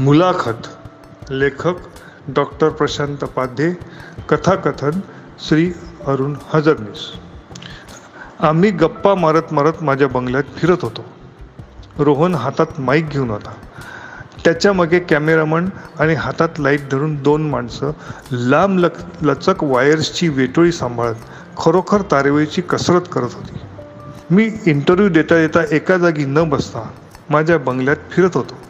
मुलाखत लेखक डॉक्टर प्रशांत पाध्ये कथाकथन श्री अरुण हजरनीस. आम्ही गप्पा मारत मारत माझ्या बंगल्यात फिरत होतो. रोहन हातात माईक घेऊन होता. त्याच्यामागे कॅमेरामन आणि हातात लाइट धरून दोन माणसं लांब लक लचक वायर्सची वेटोळी सांभाळत खरोखर तारेवळीची कसरत करत होती. मी इंटरव्ह्यू देता देता एका जागी न बसता माझ्या बंगल्यात फिरत होतो.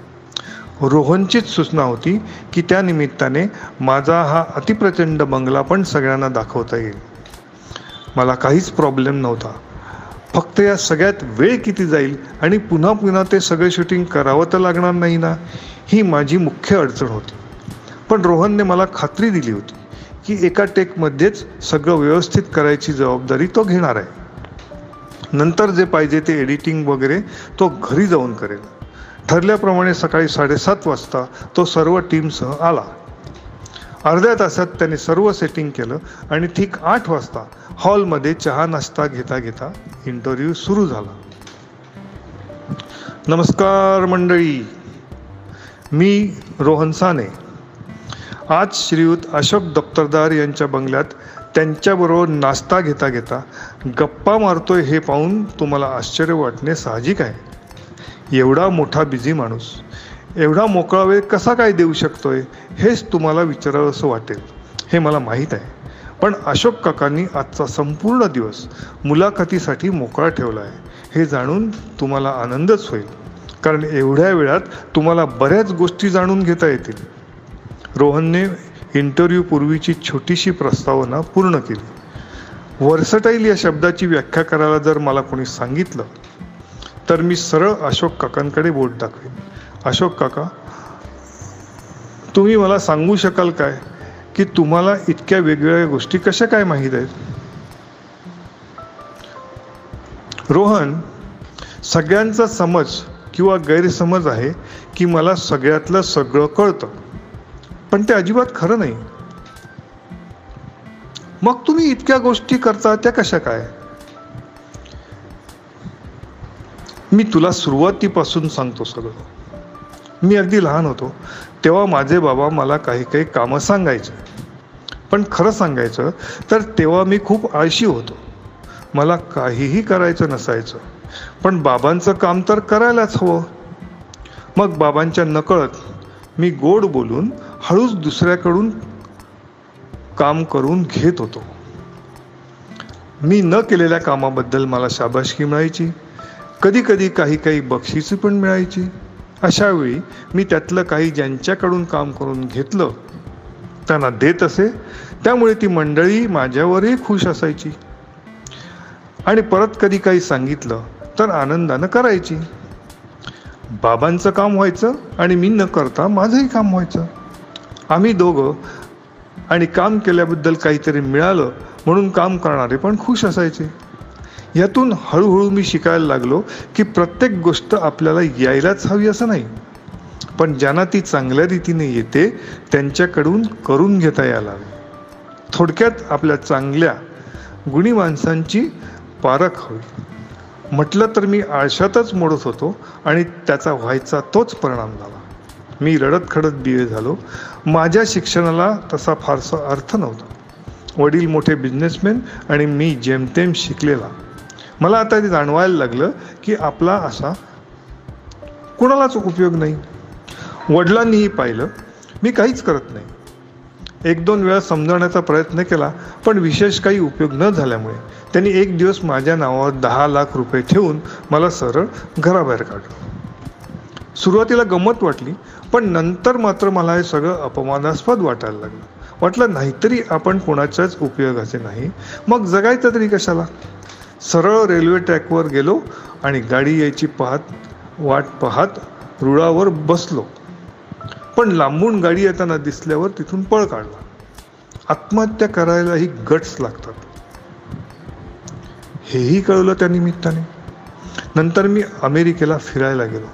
रोहनचीच सूचना होती की त्या निमित्ताने माझा हा अतिप्रचंड बंगला पण सगळ्यांना दाखवता येईल. मला काहीच प्रॉब्लेम नव्हता. फक्त या सगळ्यात वेळ किती जाईल आणि पुन्हा पुन्हा ते सगळे शूटिंग करावं तर लागणार नाही ना ही माझी मुख्य अडचण होती. पण रोहनने मला खात्री दिली होती की एका टेकमध्येच सगळं व्यवस्थित करायची जबाबदारी तो घेणार आहे. नंतर जे पाहिजे ते एडिटिंग वगैरे तो घरी जाऊन करेल. ठरल्याप्रमाणे सकाळी साडेसात वाजता तो सर्व टीमसह आला. अर्ध्या तासात त्याने सर्व सेटिंग केलं आणि ठीक आठ वाजता हॉलमध्ये चहा नाश्ता घेता घेता इंटरव्ह्यू सुरू झाला. नमस्कार मंडळी मी रोहन साने. आज श्रीयुत अशोक दप्तरदार यांच्या बंगल्यात त्यांच्याबरोबर नाश्ता घेता घेता गप्पा मारतोय हे पाहून तुम्हाला आश्चर्य वाटणे साहजिक आहे. एवढा मोठा बिझी माणूस एवढा मोकळा वेळ कसा काय देऊ शकतोय हेच तुम्हाला विचारावं असं वाटेल. हे मला माहीत आहे. पण अशोक काकांनी आजचा संपूर्ण दिवस मुलाखतीसाठी मोकळा ठेवला आहे. हे जाणून तुम्हाला आनंदच होईल. कारण एवढ्या वेळात तुम्हाला बऱ्याच गोष्टी जाणून घेता येतील. रोहनने इंटरव्ह्यू पूर्वीची छोटीशी प्रस्तावना पूर्ण केली. व्हर्सटाईल या शब्दाची व्याख्या करायला जर मला कोणी सांगितलं तर मी सरळ अशोक काकांकडे बोट दाखवेन. अशोक काका तुम्ही मला सांगू शकाल काय की तुम्हाला इतक्या वेगवेगळ्या गोष्टी कशा काय माहीत आहेत? रोहन सगळ्यांचा समज किंवा गैरसमज आहे की मला सगळ्यातलं सगळं कळतं पण ते अजिबात खरं नाही. मग तुम्ही इतक्या गोष्टी करता त्या कशा काय? मी तुला सुरुवातीपासून सांगतो सगळं. मी अगदी लहान होतो तेव्हा माझे बाबा मला काही काही कामं सांगायचे. पण खरं सांगायचं तर तेव्हा मी खूप आळशी होतो. मला काहीही करायचं नसायचं पण बाबांचं काम तर करायलाच हवं. मग बाबांच्या नकळत मी गोड बोलून हळूच दुसऱ्याकडून काम करून घेत होतो. मी न केलेल्या कामाबद्दल मला शाबाशकी मिळायची. कधी कधी काही काही बक्षिसी पण मिळायची. अशावेळी मी त्यातलं काही ज्यांच्याकडून काम करून घेतलं त्यांना देत असे. त्यामुळे ती मंडळी माझ्यावरही खुश असायची. आणि परत कधी काही सांगितलं तर आनंदानं करायची. बाबांचं काम व्हायचं आणि मी न करता माझंही काम व्हायचं. आम्ही दोघं आणि काम केल्याबद्दल काहीतरी मिळालं म्हणून काम करणारे पण खुश असायचे. यातून हळूहळू मी शिकायला लागलो की प्रत्येक गोष्ट आपल्याला यायलाच हवी असं नाही. पण ज्यांना ती चांगल्या रीतीने येते त्यांच्याकडून करून घेता यायला हवी. थोडक्यात आपल्या चांगल्या गुणी माणसांची पारख हवी. म्हटलं तर मी आळशातच मोडत होतो आणि त्याचा व्हायचा तोच परिणाम झाला. मी रडत खडत बी ए झालो. माझ्या शिक्षणाला तसा फारसा अर्थ नव्हता. वडील मोठे बिझनेसमॅन आणि मी जेमतेम शिकलेला. मला आता ते जाणवायला लागलं की आपला असा कुणालाच उपयोग नाही. वडिलांनीही पाहिलं मी काहीच करत नाही. एक दोन वेळा समजावण्याचा प्रयत्न केला पण विशेष काही उपयोग न झाल्यामुळे त्यांनी एक दिवस माझ्या नावावर दहा लाख रुपये ठेवून मला सरळ घराबाहेर काढलं. सुरुवातीला गंमत वाटली पण नंतर मात्र मला हे सगळं अपमानास्पद वाटायला लागलं. वाटलं नाहीतरी आपण कोणाच्याच उपयोगाचे नाही. मग जगायचं तरी कशाला? सरळ रेल्वे ट्रॅकवर गेलो आणि गाडी यायची पाहत वाट पाहत रुळावर बसलो. पण लांबून गाडी येताना दिसल्यावर तिथून पळ काढला. आत्महत्या करायलाही गट्स लागतात. हेही कळलं त्या निमित्ताने. नंतर मी अमेरिकेला फिरायला गेलो.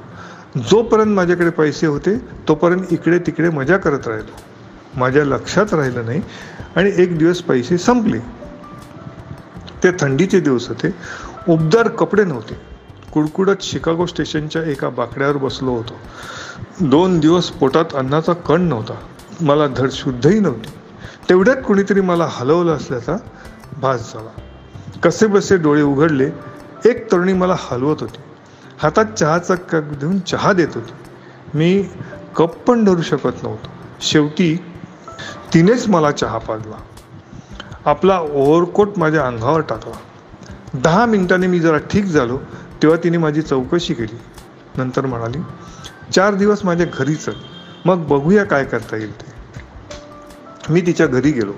जोपर्यंत माझ्याकडे पैसे होते तोपर्यंत इकडे तिकडे मजा करत राहिलो. माझ्या लक्षात राहिलं नाही आणि एक दिवस पैसे संपले. ते थंडीचे दिवस होते. उबदार कपडे नव्हते. कुडकुडत शिकागो स्टेशनच्या एका बाकड्यावर बसलो होतो. दोन दिवस पोटात अन्नाचा कण नव्हता. मला धड शुद्धही नव्हती. तेवढ्यात कुणीतरी मला हलवलं असल्याचा भास झाला. कसे बसे डोळे उघडले एक तरुणी मला हलवत होती. हातात चहाचा कप देऊन चहा देत होती. मी कप पण धरू शकत नव्हतो. शेवटी तिनेच मला चहा पाजला. आपला ओव्हरकोट माझ्या अंगावर टाकला. दहा मिनिटांनी मी जरा ठीक झालो तेव्हा तिने माझी चौकशी केली. नंतर म्हणाली चार दिवस माझ्या घरी चल मग बघूया काय करता येईल ते. मी तिच्या घरी गेलो.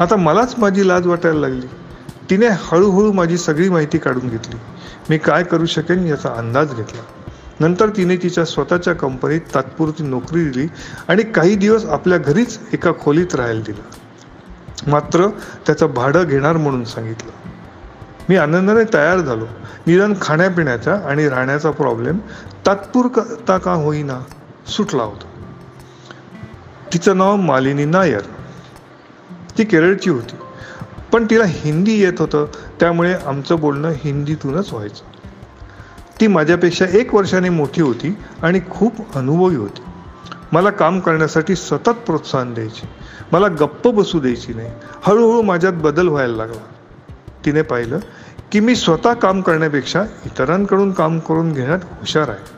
आता मलाच माझी लाज वाटायला लागली. तिने हळूहळू माझी सगळी माहिती काढून घेतली. मी काय करू शकेन याचा अंदाज घेतला. नंतर तिने तिच्या स्वतःच्या कंपनीत तात्पुरती नोकरी दिली आणि काही दिवस आपल्या घरीच एका खोलीत राहायला दिलं. मात्र त्याचं भाडं घेणार म्हणून सांगितलं. मी आनंदाने तयार झालो. निदान खाण्यापिण्याचा आणि राहण्याचा प्रॉब्लेम तात्पुरता का होईना सुटला होता. तिचं नाव मालिनी नायर. ती केरळची होती. पण तिला हिंदी येत होतं त्यामुळे आमचं बोलणं हिंदीतूनच व्हायचं. ती माझ्यापेक्षा एक वर्षाने मोठी होती आणि खूप अनुभवी होती. मला काम करण्यासाठी सतत प्रोत्साहन द्यायची. मला गप्प बसू द्यायची नाही. हळूहळू माझ्यात बदल व्हायला लागला. तिने पाहिलं की मी स्वतः काम करण्यापेक्षा इतरांकडून काम करून घेण्यात हुशार आहे.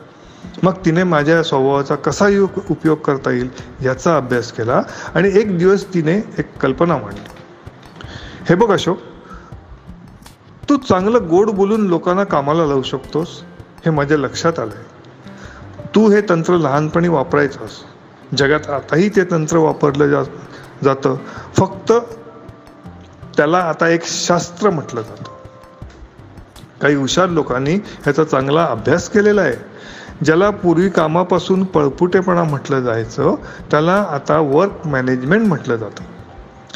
मग तिने माझ्या स्वभावाचा कसा उपयोग करता येईल याचा अभ्यास केला आणि एक दिवस तिने एक कल्पना मांडली. हे बघ अशोक तू चांगलं गोड बोलून लोकांना कामाला लावू शकतोस हे माझ्या लक्षात आलंय. तू हे तंत्र लहानपणी वापरायचंस. जगात आताही ते तंत्र वापरलं जा जातं. फक्त त्याला आता एक शास्त्र म्हटलं जातं. काही हुशार लोकांनी ह्याचा चांगला अभ्यास केलेला आहे. ज्याला पूर्वी कामापासून पळपुटेपणा म्हटलं जायचं त्याला आता वर्क मॅनेजमेंट म्हटलं जातं.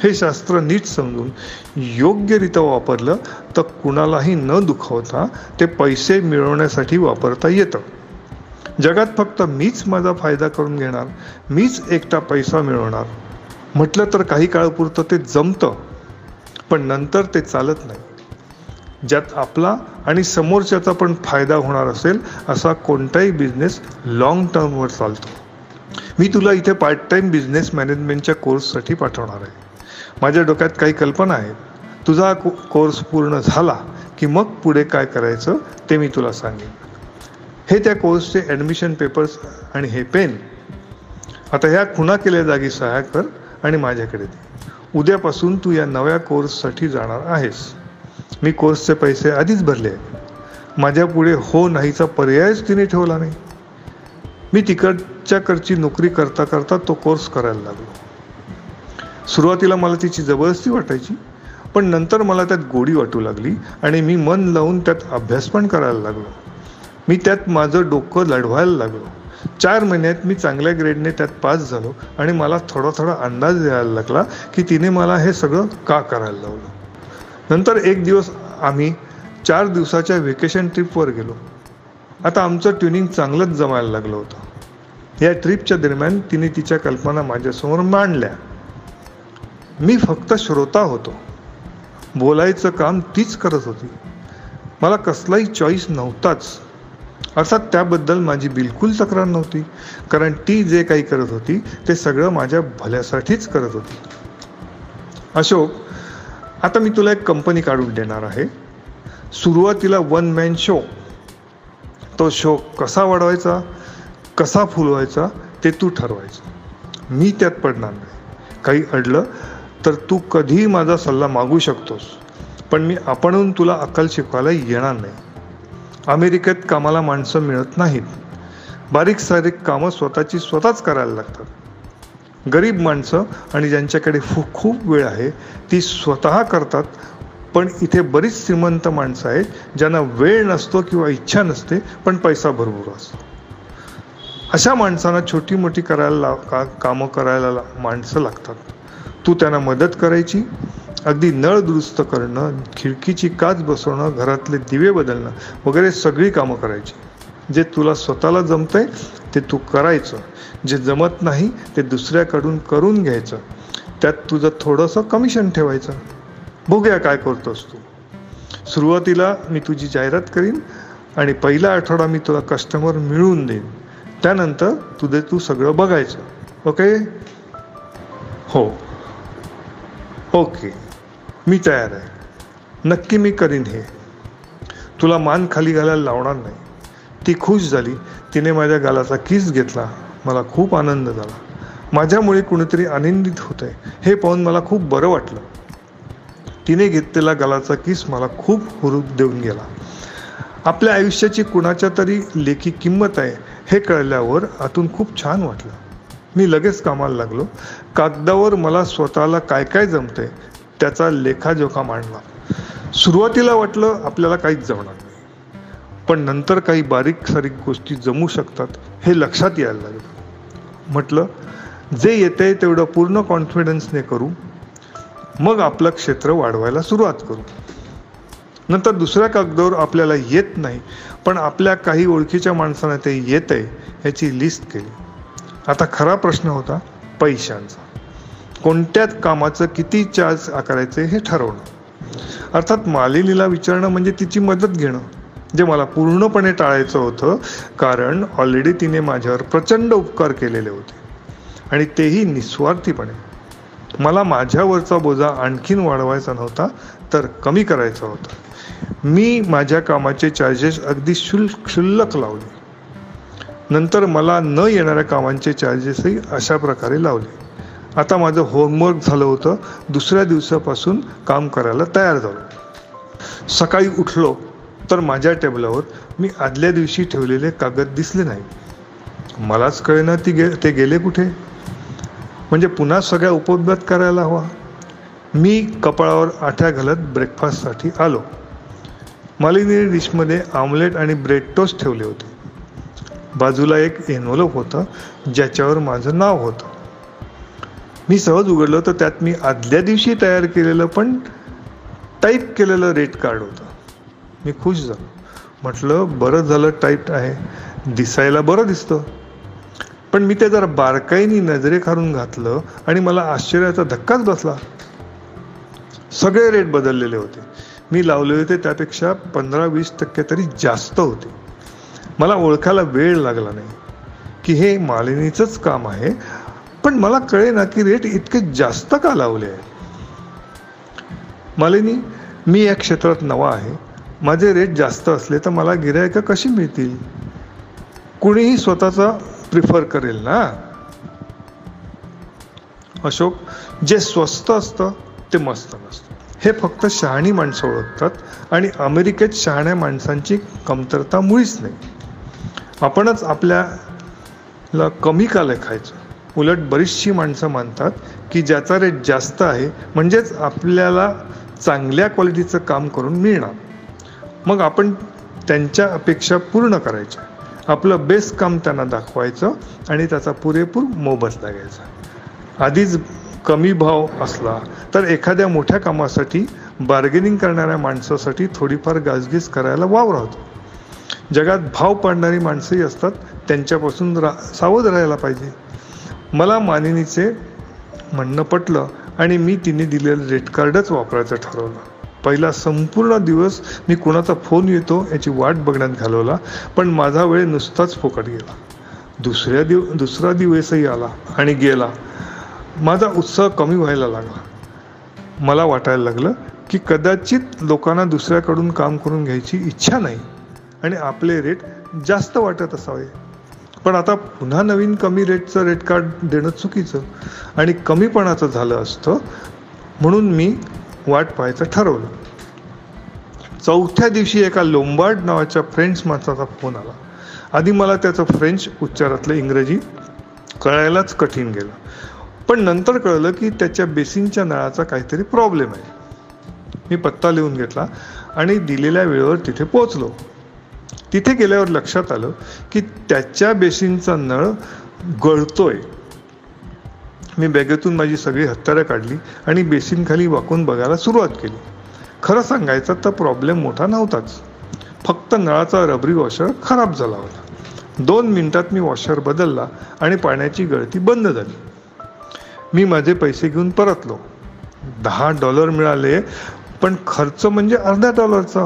हे शास्त्र नीट समजून योग्यरित्या वापरलं तर कुणालाही न दुखावता ते पैसे मिळवण्यासाठी वापरता येतं. जगात फक्त मीच माझा फायदा करून घेणार मीच एकटा पैसा मिळवणार. म्हटलं तर काही काळपुरतं ते जमतं पण नंतर ते चालत नाही. ज्यात आपला आणि समोरच्याचा पण फायदा होणार असेल असा कोणताही बिझनेस लॉंग टर्मवर चालतो. मी तुला इथे पार्ट टाइम बिझनेस मॅनेजमेंटच्या कोर्ससाठी पाठवणार आहे. माझ्या डोक्यात काही कल्पना आहेत. तुझा को कोर्स पूर्ण झाला की मग पुढे काय करायचं ते मी तुला सांगेन. हे त्या कोर्सचे ॲडमिशन पेपर्स आणि हे पेन आता ह्या खुणा केल्या जागी सहाय्य कर आणि माझ्याकडे दे. उद्यापासून तू या नव्या कोर्ससाठी जाणार आहेस. मी कोर्सचे पैसे आधीच भरले आहेत. माझ्या पुढे हो नाहीचा पर्यायच तिने ठेवला नाही. मी तिकडच्या करची नोकरी करता करता तो कोर्स करायला लागलो. सुरुवातीला मला तिची जबरदस्ती वाटायची पण नंतर मला त्यात गोडी वाटू लागली आणि मी मन लावून त्यात अभ्यास पण करायला लागलो. मी त्यात माझं डोकं लढवायला लागलो. चार महिन्यात मी चांगल्या ग्रेडने त्यात पास झालो आणि मला थोडा थोडा अंदाज यायला लागला की तिने मला हे सगळं का करायला लावलं. नंतर एक दिवस आम्ही चार दिवसाच्या व्हेकेशन ट्रिपवर गेलो. आता आमचं ट्युनिंग चांगलंच जमायला लागलं होतं. या ट्रिपच्या दरम्यान तिने तिच्या कल्पना माझ्यासमोर मांडल्या. मी फक्त श्रोता होतो. बोलायचं काम तीच करत होती. मला कसलाही चॉईस नव्हताच. अर्थात त्याबद्दल माझी बिलकुल तक्रार नव्हती. कारण ती जे काही करत होती ते सगळं माझ्या भल्यासाठीच करत होती. अशोक आता मी तुला एक कंपनी काढून देणार आहे. सुरुवातीला वन मॅन शो तो शो कसा वाढवायचा कसा फुलवायचा ते तू ठरवायचं. मी त्यात पडणार नाही. काही अडलं तर तू कधीही माझा सल्ला मागू शकतोस. पण मी आपणहून तुला अक्कल शिकवायला येणार नाही. अमेरिकेत कामाला माणसं मिळत नाहीत. बारीक सारीक कामं स्वतःची स्वतःच करायला लागतात. गरीब माणसं आणि ज्यांच्याकडे खूप वेळ आहे ती स्वतः करतात पण इथे बरीच श्रीमंत माणसं आहेत ज्यांना वेळ नसतो किंवा इच्छा नसते पण पैसा भरपूर असतो. अशा माणसांना छोटी मोठी करायला लाव का कामं करायला माणसं लागतात. तू त्यांना मदत करायची अगदी नळ दुरुस्त करणं खिडकीची काच बसवणं घरातले दिवे बदलणं वगैरे सगळी कामं करायची. जे तुला स्वतःला जमतंय ते तू करायचं. जे जमत नाही ते दुसऱ्याकडून करून घ्यायचं. त्यात तुझं थोडंसं कमिशन ठेवायचं. बघूया काय करतोस तू. सुरुवातीला मी तुझी जाहिरात करीन आणि पहिला आठवडा मी तुला कस्टमर मिळवून देईन. त्यानंतर तुझे तू सगळं बघायचं. ओके हो. ओके मी तयार आहे. नक्की मी करीन हे. तुला मान खाली घालायला लावणार नाही. ती खुश झाली. तिने माझ्या गालाचा किस घेतला. मला खूप आनंद झाला. माझ्यामुळे कुणीतरी आनंदित होत आहे हे पाहून मला खूप बरं वाटलं. तिने घेतलेला गालाचा किस मला खूप हुरूप देऊन गेला. आपल्या आयुष्याची कुणाच्या तरी लेखी किंमत आहे हे कळल्यावर आतून खूप छान वाटलं. मी लगेच कामाला लागलो. कागदावर मला स्वतःला काय काय जमतंय त्याचा लेखाजोखा मांडला? सुरुवातीला वाटलं आपल्याला काहीच जमणार नाही. पण नंतर काही बारीक सारीक गोष्टी जमू शकतात हे लक्षात यायला लागलं. म्हटलं जे येते तेवढं पूर्ण कॉन्फिडन्सने करू मग आपलं क्षेत्र वाढवायला सुरुवात करू. नंतर दुसऱ्या कागदावर आपल्याला येत नाही पण आपल्या काही ओळखीच्या माणसांना ते येत आहे याची लिस्ट केली. आता खरा प्रश्न होता पैशांचा. कोणत्या कामाचं किती चार्ज आकारायचे हे ठरवणं. अर्थात मालिनीला विचारणं म्हणजे तिची मदत घेणं जे मला पूर्णपणे टाळायचं होतं कारण ऑलरेडी तिने माझ्यावर प्रचंड उपकार केलेले होते. आणि तेही निस्वार्थीपणे. मला माझ्यावरचा बोजा आणखीन वाढवायचा नव्हता तर कमी करायचा होता. मी माझ्या कामाचे चार्जेस अगदी शुल्क क्षुल्लक लावले. नंतर मला न येणाऱ्या कामांचे चार्जेसही अशा प्रकारे लावले. आता माझं होमवर्क झालं होतं. दुसऱ्या दिवसापासून काम करायला तयार झालो. सकाळी उठलो तर माझ्या टेबलावर मी आदल्या दिवशी ठेवलेले कागद दिसले नाही. मलाच कळेना ती गे ते गेले कुठे? म्हणजे पुन्हा सगळ्या उपलब्ध करायला हवा. मी कपाळावर आठ्या घालत ब्रेकफास्टसाठी आलो. मालिनी डिशमध्ये आमलेट आणि ब्रेड टोस्ट ठेवले होते. बाजूला एक एनवलप होतं ज्याच्यावर माझं नाव होतं. मी सहज उघडलं तर त्यात मी आदल्या दिवशी तयार केलेलं पण टाईप केलेलं रेट कार्ड होतं. मी खुश झालो. म्हटलं बरं झालं टाईप आहे. दिसायला बरं दिसतं. पण मी ते जरा बारकाईनी नजरेखारून घातलं आणि मला आश्चर्याचा धक्काच बसला. सगळे रेट बदललेले होते. मी लावले होते त्यापेक्षा पंधरा वीस टक्के तरी जास्त होते. मला ओळखायला वेळ लागला नाही. की हे मालिनीचंच काम आहे पण मला कळे ना की रेट इतके जास्त का लावले आहे मालिनी मी या क्षेत्रात नवा आहे. माझे रेट जास्त असले तर मला गिरायकं कशी मिळतील? कुणीही स्वतःचा प्रिफर करेल ना? अशोक जे स्वस्त असतं ते मस्त नसतं. हे फक्त शहाणी माणसं ओळखतात आणि अमेरिकेत शहाण्या माणसांची कमतरता मुळीच नाही. आपणच आपल्याला कमी का लेखायचं उलट बरीचशी माणसं मानतात की ज्याचा रेट जास्त आहे म्हणजेच आपल्याला चांगल्या क्वालिटीचं काम करून मिळणार. मग आपण त्यांच्या अपेक्षा पूर्ण करायच्या. आपलं बेस्ट काम त्यांना दाखवायचं आणि त्याचा पुरेपूर मोबस लागायचा. आधीच कमी भाव असला तर एखाद्या मोठ्या कामासाठी बार्गेनिंग करणाऱ्या माणसासाठी थोडीफार गाजगीज करायला वाव राहतो. जगात भाव पाडणारी माणसंही असतात त्यांच्यापासून रा सावध राहायला पाहिजे. मला मानिनीचे म्हणणं पटलं आणि मी तिने दिलेलं रेट कार्डच वापरायचं ठरवलं. पहिला संपूर्ण दिवस मी कुणाचा फोन येतो याची वाट बघण्यात घालवला पण माझा वेळ नुसताच फुकट गेला. दुसऱ्या दिव दुसरा दिवसही आला आणि गेला. माझा उत्साह कमी व्हायला लागला. मला वाटायला लागलं की कदाचित लोकांना दुसऱ्याकडून काम करून घ्यायची इच्छा नाही आणि आपले रेट जास्त वाटत असावे. पण आता पुन्हा नवीन कमी रेटचं रेट कार्ड देणं चुकीचं आणि कमीपणाचं झालं असतं म्हणून मी वाट पाहायचं ठरवलं. चौथ्या दिवशी एका लोंबार्ड नावाच्या फ्रेंच माणसाचा फोन आला. आधी मला त्याचं फ्रेंच उच्चारातलं इंग्रजी कळायलाच कठीण गेलं. पण नंतर कळलं की त्याच्या बेसिनच्या नळाचा काहीतरी प्रॉब्लेम आहे. मी पत्ता लिहून घेतला आणि दिलेल्या वेळेवर तिथे पोहोचलो. तिथे गेल्यावर लक्षात आलं की त्याच्या बेसिनचा नळ गळतोय. मी बॅगेतून माझी सगळी हत्यारं काढली आणि बेसिनखाली वाकून बघायला सुरुवात केली. खरं सांगायचं तर प्रॉब्लेम मोठा नव्हताच. फक्त नळाचा रबरी वॉशर खराब झाला होता. दोन मिनिटात मी वॉशर बदलला आणि पाण्याची गळती बंद झाली. मी माझे पैसे घेऊन परतलो. दहा डॉलर मिळाले पण खर्च म्हणजे अर्ध्या डॉलरचा.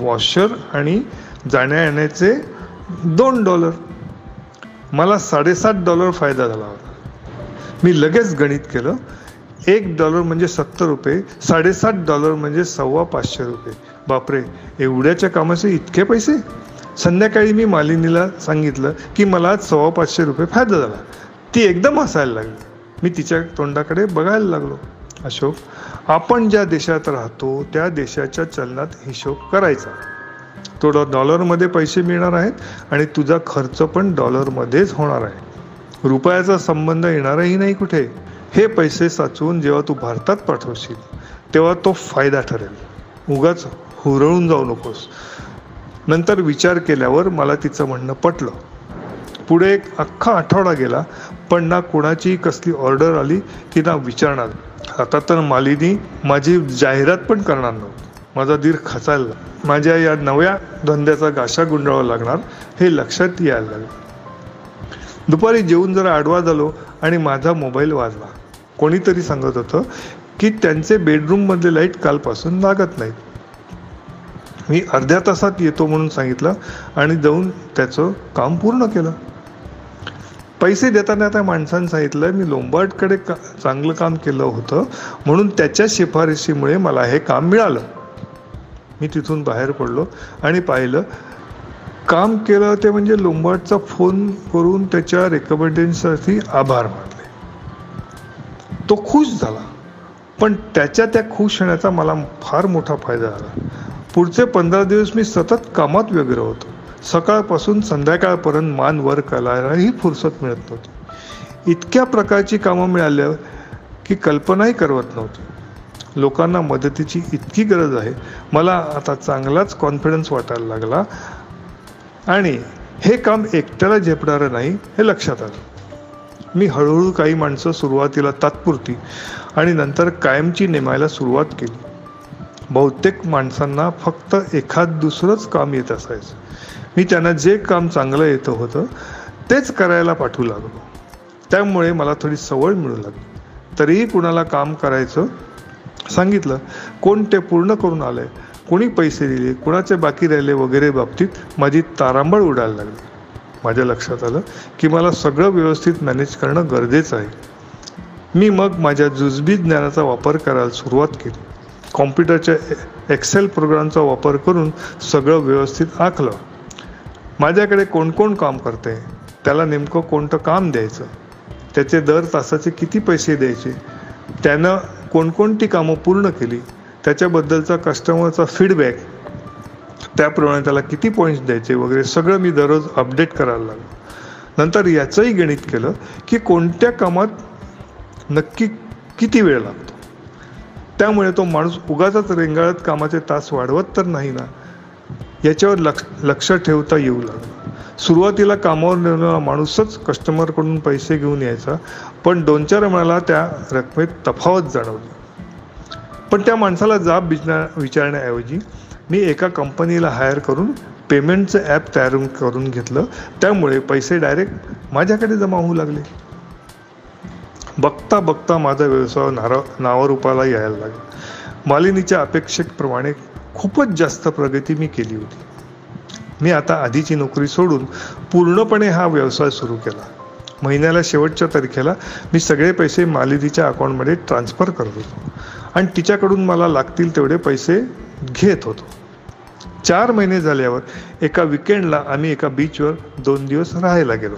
वॉशर आणि जाण्या येण्याचे दोन डॉलर. मला साडेसात डॉलर फायदा झाला होता. मी लगेच गणित केलं. एक डॉलर म्हणजे सत्तर रुपये साडेसात डॉलर म्हणजे सव्वा पाचशे रुपये. बापरे एवढ्याच्या कामाचे इतके पैसे? संध्याकाळी मी मालिनीला सांगितलं की मला सव्वा पाचशे रुपये फायदा झाला. ती एकदम हसायला लागली. मी तिच्या तोंडाकडे बघायला लागलो. अशोक आपण ज्या देशात राहतो त्या देशाच्या चलनात हिशोब करायचा. थोडं डॉलरमध्ये पैसे मिळणार आहेत आणि तुझा खर्च पण डॉलरमध्येच होणार आहे. रुपयाचा संबंध येणारही नाही कुठे. हे पैसे साचवून जेव्हा तू भारतात पाठवशील तेव्हा तो फायदा ठरेल. उगाच हुरळून जाऊ नकोस. नंतर विचार केल्यावर मला तिचं म्हणणं पटलं. पुढे एक अख्खा आठवडा गेला पण ना कोणाची कसली ऑर्डर आली की ना विचारणार. आता तर मालिनी माझी जाहिरात पण करणार नव्हती. माझा धीर खचायला माझ्या या नव्या धंद्याचा गाशा गुंडाळावा लागणार हे लक्षात यायला लागलं. दुपारी जेवून जरा आडवा झालो आणि माझा मोबाईल वाजला. कोणीतरी सांगत होतं की त्यांचे बेडरूममधले लाइट कालपासून लागत नाहीत. मी अर्ध्या तासात येतो म्हणून सांगितलं आणि जाऊन त्याचं काम पूर्ण केलं. पैसे देताना त्या माणसानं सांगितलं मी लोंबार्डकडे का चांगलं काम केलं होतं म्हणून त्याच्या शिफारशीमुळे मला हे काम मिळालं. मी तिथून बाहेर पडलो आणि पाहिलं काम केलं ते म्हणजे लोंबार्डचा फोन करून त्याच्या रेकमेंडेशनसाठी आभार मानले. तो खुश झाला. पण त्याच्या त्या खुश होण्याचा मला फार मोठा फायदा झाला. पुढचे पंधरा दिवस मी सतत कामात व्यग्र होतो. सकाळपासून संध्याकाळपर्यंत मान वर करायलाही फुरसत मिळत नव्हती. इतक्या प्रकारची कामं मिळाल्या की कल्पनाही करवत नव्हती. लोकांना मदतीची इतकी गरज आहे. मला आता चांगलाच कॉन्फिडन्स वाटायला लागला. आणि हे काम एकट्याला झेपणारं नाही हे लक्षात आलं. मी हळूहळू काही माणसं सुरुवातीला तात्पुरती आणि नंतर कायमची नेमायला सुरुवात केली. बहुतेक माणसांना फक्त एखाद दुसरंच काम येत असायचं. मी त्यांना जे काम चांगलं येतं होतं तेच करायला पाठवू लागलो. त्यामुळे मला थोडी सवय मिळू लागली. तरीही कुणाला काम करायचं सांगितलं कोण ते पूर्ण करून आलंय? कोणी पैसे दिले? कुणाचे बाकी राहिले वगैरे बाबतीत माझी तारांबळ उडायला लागली. माझ्या लक्षात आलं की मला सगळं व्यवस्थित मॅनेज करणं गरजेचं आहे. मी मग माझ्या जुजबी ज्ञानाचा वापर करायला सुरुवात केली. कॉम्प्युटरच्या एक्सेल प्रोग्रामचा वापर करून सगळं व्यवस्थित आखलं. माझ्याकडे कोण कोण काम करते त्याला नेमकं कोणतं काम द्यायचं? त्याचे दर तासाचे किती पैसे द्यायचे? त्यानं कोणकोणती कामं पूर्ण केली त्याच्याबद्दलचा कस्टमरचा फीडबॅक त्याप्रमाणे त्याला किती पॉईंट्स द्यायचे वगैरे सगळं मी दररोज अपडेट करायला लागलो. नंतर याचंही गणित केलं की कोणत्या कामात नक्की किती वेळ लागतो. त्यामुळे तो माणूस उगाचाच रेंगाळत कामाचे तास वाढवत तर नाही ना याच्यावर लक्ष लक्ष ठेवता येऊ लागलं. सुरुवातीला कामावर नेलेला माणूसच कस्टमरकडून पैसे घेऊन यायचा पण दोन चार वेळाला त्या रकमेत तफावत जाणवली. पण त्या माणसाला जाब विचार विचारण्याऐवजी मी एका कंपनीला हायर करून पेमेंटचं ॲप तयार करून घेतलं. त्यामुळे पैसे डायरेक्ट माझ्याकडे जमा होऊ लागले. बघता बघता माझा व्यवसाय नारा नावारूपाला यायला लागला. मालिनीच्या अपेक्षेप्रमाणे खूपच जास्त प्रगती मी केली होती. मी आता आधीची नोकरी सोडून पूर्णपणे हा व्यवसाय सुरू केला. महिन्याला शेवटच्या तारखेला मी सगळे पैसे मालिनीच्या अकाउंटमध्ये ट्रान्स्फर करत होतो. आणि तिच्याकडून मला लागतील तेवढे पैसे घेत होतो. चार महिने झाल्यावर एका विकेंडला आम्ही एका बीचवर दोन दिवस राहायला गेलो.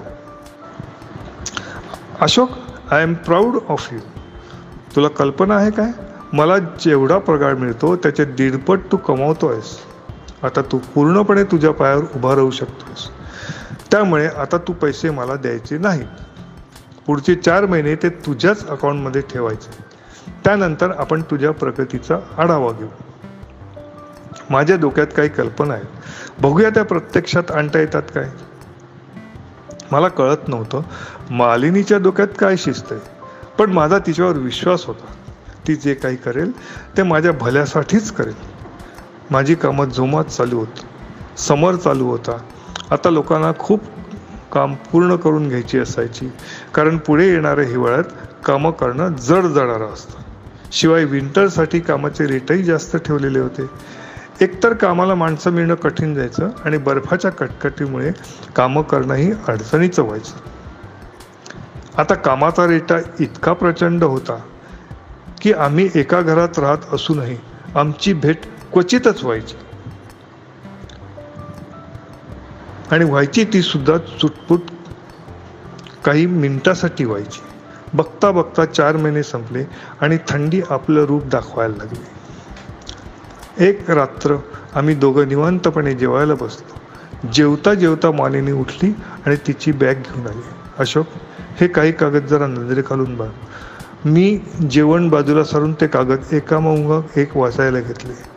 Ashok I am proud of you तुला कल्पना आहे काय? मला जेवढा पगार मिळतो त्याचे दीडपट तू कमावतो आहेस आता तू पूर्णपणे तुझ्या पायावर उभा राहू शकतोस. त्यामुळे आता तू पैसे मला द्यायचे नाही. पुढचे चार महिने ते तुझ्याच अकाउंटमध्ये ठेवायचे. त्यानंतर आपण तुझ्या प्रगतीचा आढावा घेऊ. माझ्या डोक्यात काही कल्पना आहेत. बघूया त्या प्रत्यक्षात आणता येतात काय? मला कळत नव्हतं मालिनीच्या डोक्यात काय शिस्त आहे. पण माझा तिच्यावर विश्वास होता. ती जे काही करेल ते माझ्या भल्यासाठीच करेल. माझी कामं जोमात चालू होती. समर चालू होता. आता लोकांना खूप काम पूर्ण करून घ्यायची असायची. कारण पुढे येणाऱ्या हिवाळ्यात कामं करणं जड जाणारं असतं. शिवाय विंटरसाठी कामाचे रेटही जास्त ठेवलेले होते. एकतर कामाला माणसं मिळणं कठीण जायचं आणि बर्फाच्या कटकटीमुळे कामं करणंही अडचणीचं व्हायचं. आता कामाचा रेटा इतका प्रचंड होता की आम्ही एका घरात राहत असूनही आमची भेट क्वचितच व्हायची. आणि व्हायची ती सुद्धा चुटपुट काही मिनिटासाठी व्हायची. बघता बघता चार महिने संपले आणि थंडी आपलं रूप दाखवायला लागली. एक रात्र आम्ही दोघं निवांतपणे जेवायला बसलो. जेवता जेवता मालिनी उठली आणि तिची बॅग घेऊन आली. अशोक हे काही कागद जरा नजरे घालून बघ. मी जेवण बाजूला सारून ते कागद एका मग एक वाचायला घेतले.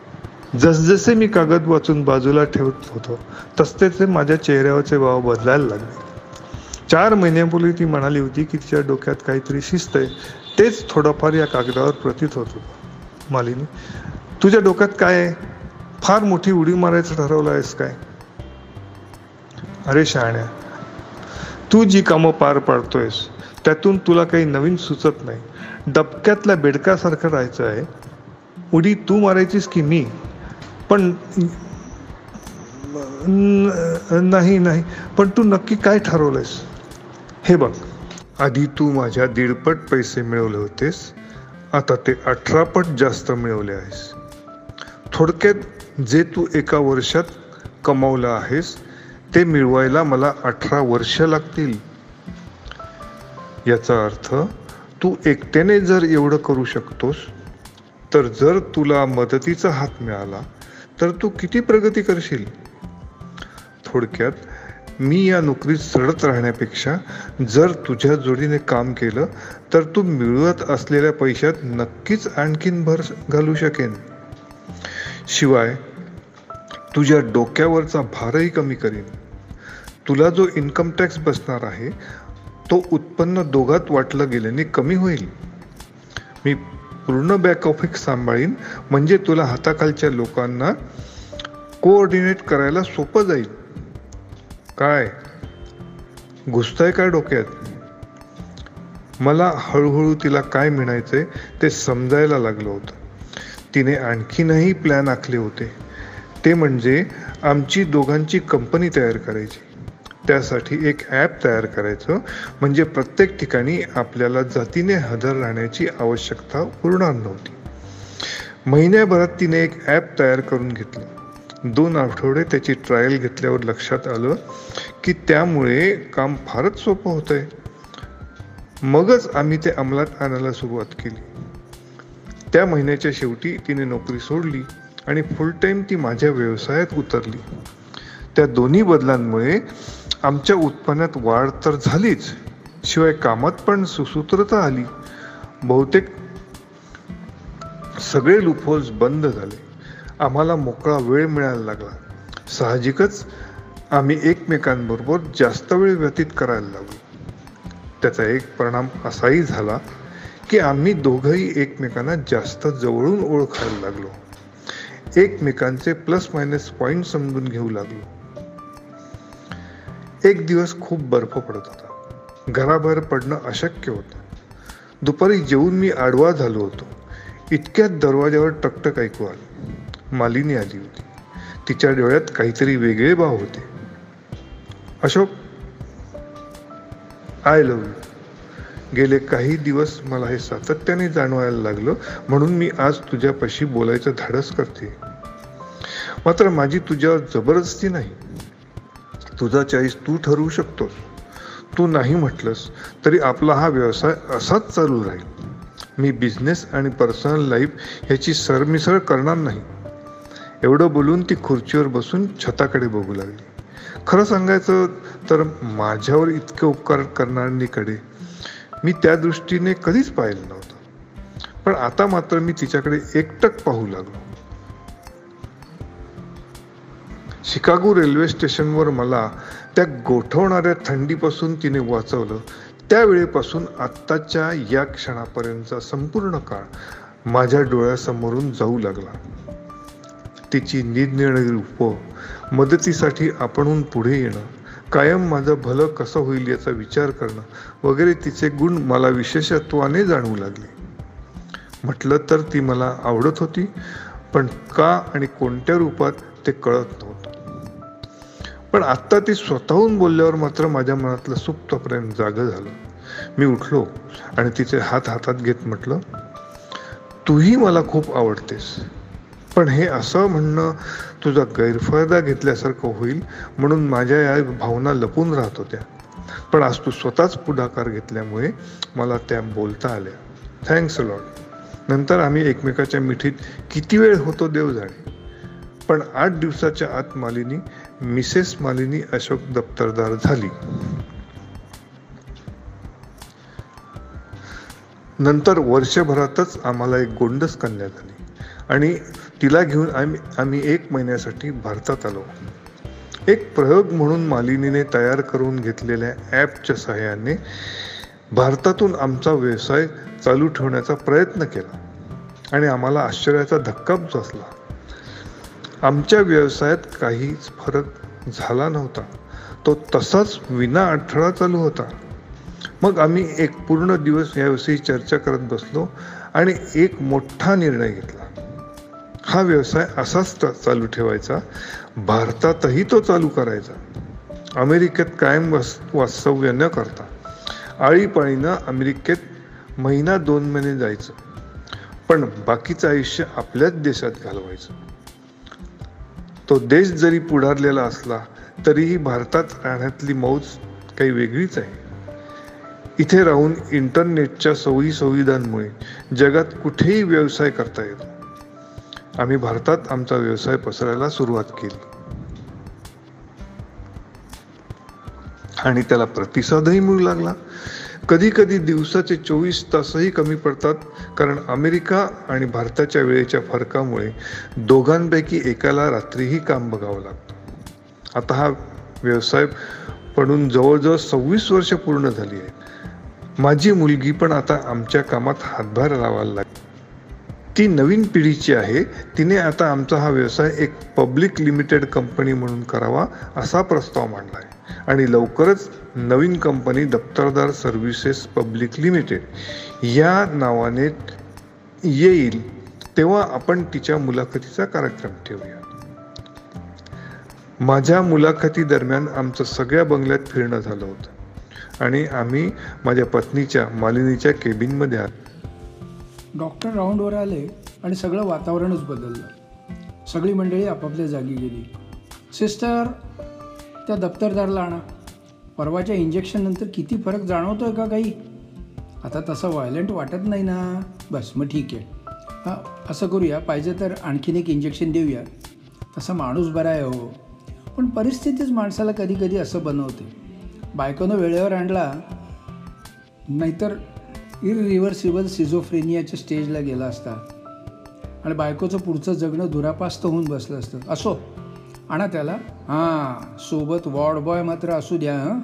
जसजसे मी कागद वाचून बाजूला ठेवत होतो तसतेचे माझ्या चेहऱ्यावरचे भाव बदलायला लागले. चार महिन्यापूर्वी ती म्हणाली होती की तिच्या डोक्यात काहीतरी शिस्त आहे तेच थोडंफार या कागदावर प्रतीत होत होतं. मालिनी तुझ्या डोक्यात काय आहे? फार मोठी उडी मारायचं ठरवलं आहेस काय? अरे शहाण्या तू जी कामं पार पाडतोयस त्यातून तुला काही नवीन सुचत नाही. डबक्यातल्या बेडकासारखं राहायचं आहे. उडी तू मारायचीस की मी? पण नाही नाही. पण तू नक्की काय ठरवलंयस? हे बघ. आधी तू माझ्या दीडपट पैसे मिळवले होतेस. आता ते अठरापट जास्त मिळवले आहेस. थोडक्यात जे तू एका वर्षात कमावलं आहेस ते मिळवायला मला अठरा वर्ष लागतील. याचा अर्थ तू एकट्याने जर एवढं करू शकतोस तर जर तुला मदतीचा हात मिळाला तर तू किती प्रगती करशील? थोडक्यात मी या नोकरीत सडत राहण्यापेक्षा जर तुझ्या जोडीने काम केलं तर तू मिळवत असलेल्या पैशात नक्कीच आणखीन भर घालू शकेन. शिवाय तुझ्या डोक्यावरचा भारही कमी करीन. तुला जो इन्कम टॅक्स बसणार आहे तो उत्पन्न दोघात वाटलं गेल्याने कमी होईल. मी पूर्ण बॅक ऑफिस सांभाळीन. म्हणजे तुला हाताखालच्या लोकांना कोऑर्डिनेट करायला सोपं जाईल. काय? घुसतंय काय डोक्यात? मला हळूहळू तिला काय मिळायचंय ते समजायला लागलं होतं. तिने आणखीनही प्लॅन आखले होते. ते म्हणजे आमची दोघांची कंपनी तयार करायची. त्यासाठी एक ॲप तयार करायचं म्हणजे प्रत्येक ठिकाणी आपल्याला जातीने हजर राहण्याची आवश्यकता उरणार नव्हती. महिन्याभरात तिने एक ॲप तयार करून घेतलं. दोन आठवडे त्याची ट्रायल घेतल्यावर लक्षात आलं की त्यामुळे काम फारच सोपं होत आहे मगच आम्ही ते अंमलात आणायला सुरुवात केली. त्या महिन्याच्या शेवटी तिने नोकरी सोडली आणि फुल टाईम ती माझ्या व्यवसायात उतरली. त्या दोन्ही बदलांमुळे आमच्या उत्पन्नात वाढ तर झालीच शिवाय कामात पण सुसूत्रता आली. बहुतेक सगळे लुफोल्स बंद झाले. आम्हाला मोकळा वेळ मिळायला लागला. साहजिकच आम्ही एकमेकांबरोबर जास्त वेळ व्यतीत करायला लागलो. त्याचा एक परिणाम असाही झाला की आम्ही दोघंही एकमेकांना जास्त जवळून ओळखायला लागलो. एकमेकांचे प्लस मायनस पॉईंट समजून घेऊ लागलो. एक दिवस खूप बर्फ पडत होता. घराबाहेर पडणं अशक्य होतं. दुपारी जेवून मी आडवा झालो होतो. इतक्यात दरवाज्यावर टकटक ऐकू आलं. मालिनी आली होती. तिच्या डोळ्यात काहीतरी वेगळे भाव होते. अशोक आय लव यू गेले काही दिवस मला हे सातत्याने जाणवायला लागलं म्हणून मी आज तुझ्यापाशी बोलायचं धाडस करते. मात्र माझी तुझ्यावर जबरदस्ती नाही. तुझा चॉईस तू ठरवू शकतोस. तू नाही म्हटलंस तरी आपला हा व्यवसाय असाच चालू राहील. मी बिझनेस आणि पर्सनल लाईफ ह्याची सरमिसळ करणार नाही. एवढं बोलून ती खुर्चीवर बसून छताकडे बघू लागली. खरं सांगायचं तर माझ्यावर इतके उपकार करणारीकडे मी त्या दृष्टीने कधीच पाहिलं नव्हतं. पण आता मात्र मी तिच्याकडे एकटक पाहू लागलो. शिकागो रेल्वे स्टेशनवर मला त्या गोठवणाऱ्या थंडीपासून तिने वाचवलं. त्यावेळेपासून आत्ताच्या या क्षणापर्यंतचा संपूर्ण काळ माझ्या डोळ्यासमोरून जाऊ लागला. तिची निरनिराळी रूपं मदतीसाठी आपणहून पुढे येणं कायम माझं भलं कसं होईल याचा विचार करणं वगैरे तिचे गुण मला विशेषत्वाने जाणवू लागले. म्हटलं तर ती मला आवडत होती पण का आणि कोणत्या रूपात ते कळत नव्हतं. पण आत्ता ती स्वतःहून बोलल्यावर मात्र माझ्या मनातलं सुप्त प्रेम जागं झालं. मी उठलो आणि तिचे हात हातात घेत म्हटलं तूही मला खूप आवडतेस. पण हे असं म्हणणं तुझा गैरफायदा घेतल्यासारखं होईल म्हणून माझ्या या भावना लपून राहत होत्या. पण आज तू स्वतःच पुढाकार घेतल्यामुळे मला त्या बोलता आल्या. थँक्स लॉर्ड नंतर आम्ही एकमेकाच्या मिठीत किती वेळ होतो देव जाणे. पण आठ दिवसाच्या आत मालिनी मिसेस मालिनी अशोक दप्तरदार झाली. नंतर वर्षभरातच आम्हाला एक गोंडस कन्या झाली आणि तिला घेऊन आम्ही आम्ही एक महिन्यासाठी भारतात आलो. एक प्रयोग म्हणून मालिनीने तयार करून घेतलेल्या ॲपच्या सहाय्याने भारतातून आमचा व्यवसाय चालू ठेवण्याचा प्रयत्न केला आणि आम्हाला आश्चर्याचा धक्का बसला. आमच्या व्यवसायात काहीच फरक झाला नव्हता. तो तसाच विना अडथळा चालू होता. मग आम्ही एक पूर्ण दिवस याविषयी चर्चा करत बसलो आणि एक मोठा निर्णय घेतला. हा व्यवसाय असाच चालू ठेवायचा. भारतातही तो चालू करायचा. अमेरिकेत कायम वास वास्तव्य न करता. आळीपाळीनं अमेरिकेत महिना दोन महिने जायचं. पण बाकीचं आयुष्य आपल्याच देशात घालवायचं. तो देश जरी पुढारलेला असला तरीही भारतात राहण्यातली मौज काही वेगळीच आहे. इथे राहून इंटरनेटच्या सोयी सुविधांमुळे जगात कुठेही व्यवसाय करता येतो आम्ही भारतात आमचा व्यवसाय पसरायला सुरुवात केली. आणि त्याला प्रतिसादही मिळू लागला. कधी कधी दिवसाचे चोवीस तासही कमी पडतात कारण अमेरिका आणि भारताच्या वेळेच्या फरकामुळे दोघांपैकी एकाला रात्रीही काम बघावं लागतं. आता हा व्यवसाय पडून जवळजवळ सव्वीस वर्ष पूर्ण झाली आहे. माझी मुलगी पण आता आमच्या कामात हातभार लावायला लागली. ती नवीन पिढीची आहे. तिने आता आमचा हा व्यवसाय एक पब्लिक लिमिटेड कंपनी म्हणून करावा असा प्रस्ताव मांडला आहे. आणि लवकरच नवीन company Daptardar services public limited या नावाने येईल तेव्हा आपण तिच्या मुलाखतीचा कार्यक्रम ठेवूया. माझ्या मुलाखती दरम्यान आमचं सगळ्या बंगल्यात फिरणं झालं होतं. आणि आम्ही माझ्या पत्नीच्या मालिनीच्या केबिनमध्ये आलो. डॉक्टर राऊंडवर आले आणि सगळं वातावरणच बदललं. सगळी मंडळी आपापल्या जागी गेली. सिस्टर त्या दप्तरदारला आणा. परवाच्या इंजेक्शननंतर किती फरक जाणवतो आहे का काही? आता तसं व्हायलंट वाटत नाही ना. बस मग ठीक आहे. हां असं करूया. पाहिजे तर आणखीन एक इंजेक्शन देऊया. तसा माणूस बरा आहे हो. पण परिस्थितीच माणसाला कधी कधी असं बनवते. बायकोनं वेळेवर आणला नाहीतर इरिव्हर्सिबल सिझोफ्रेनियाच्या स्टेजला गेला असता. आणि बायकोचं पुढचं जगणं दुरापास्त होऊन बसलं असतं. असो. आणा त्याला. हां सोबत वॉर्ड बॉय मात्र असू द्या हां.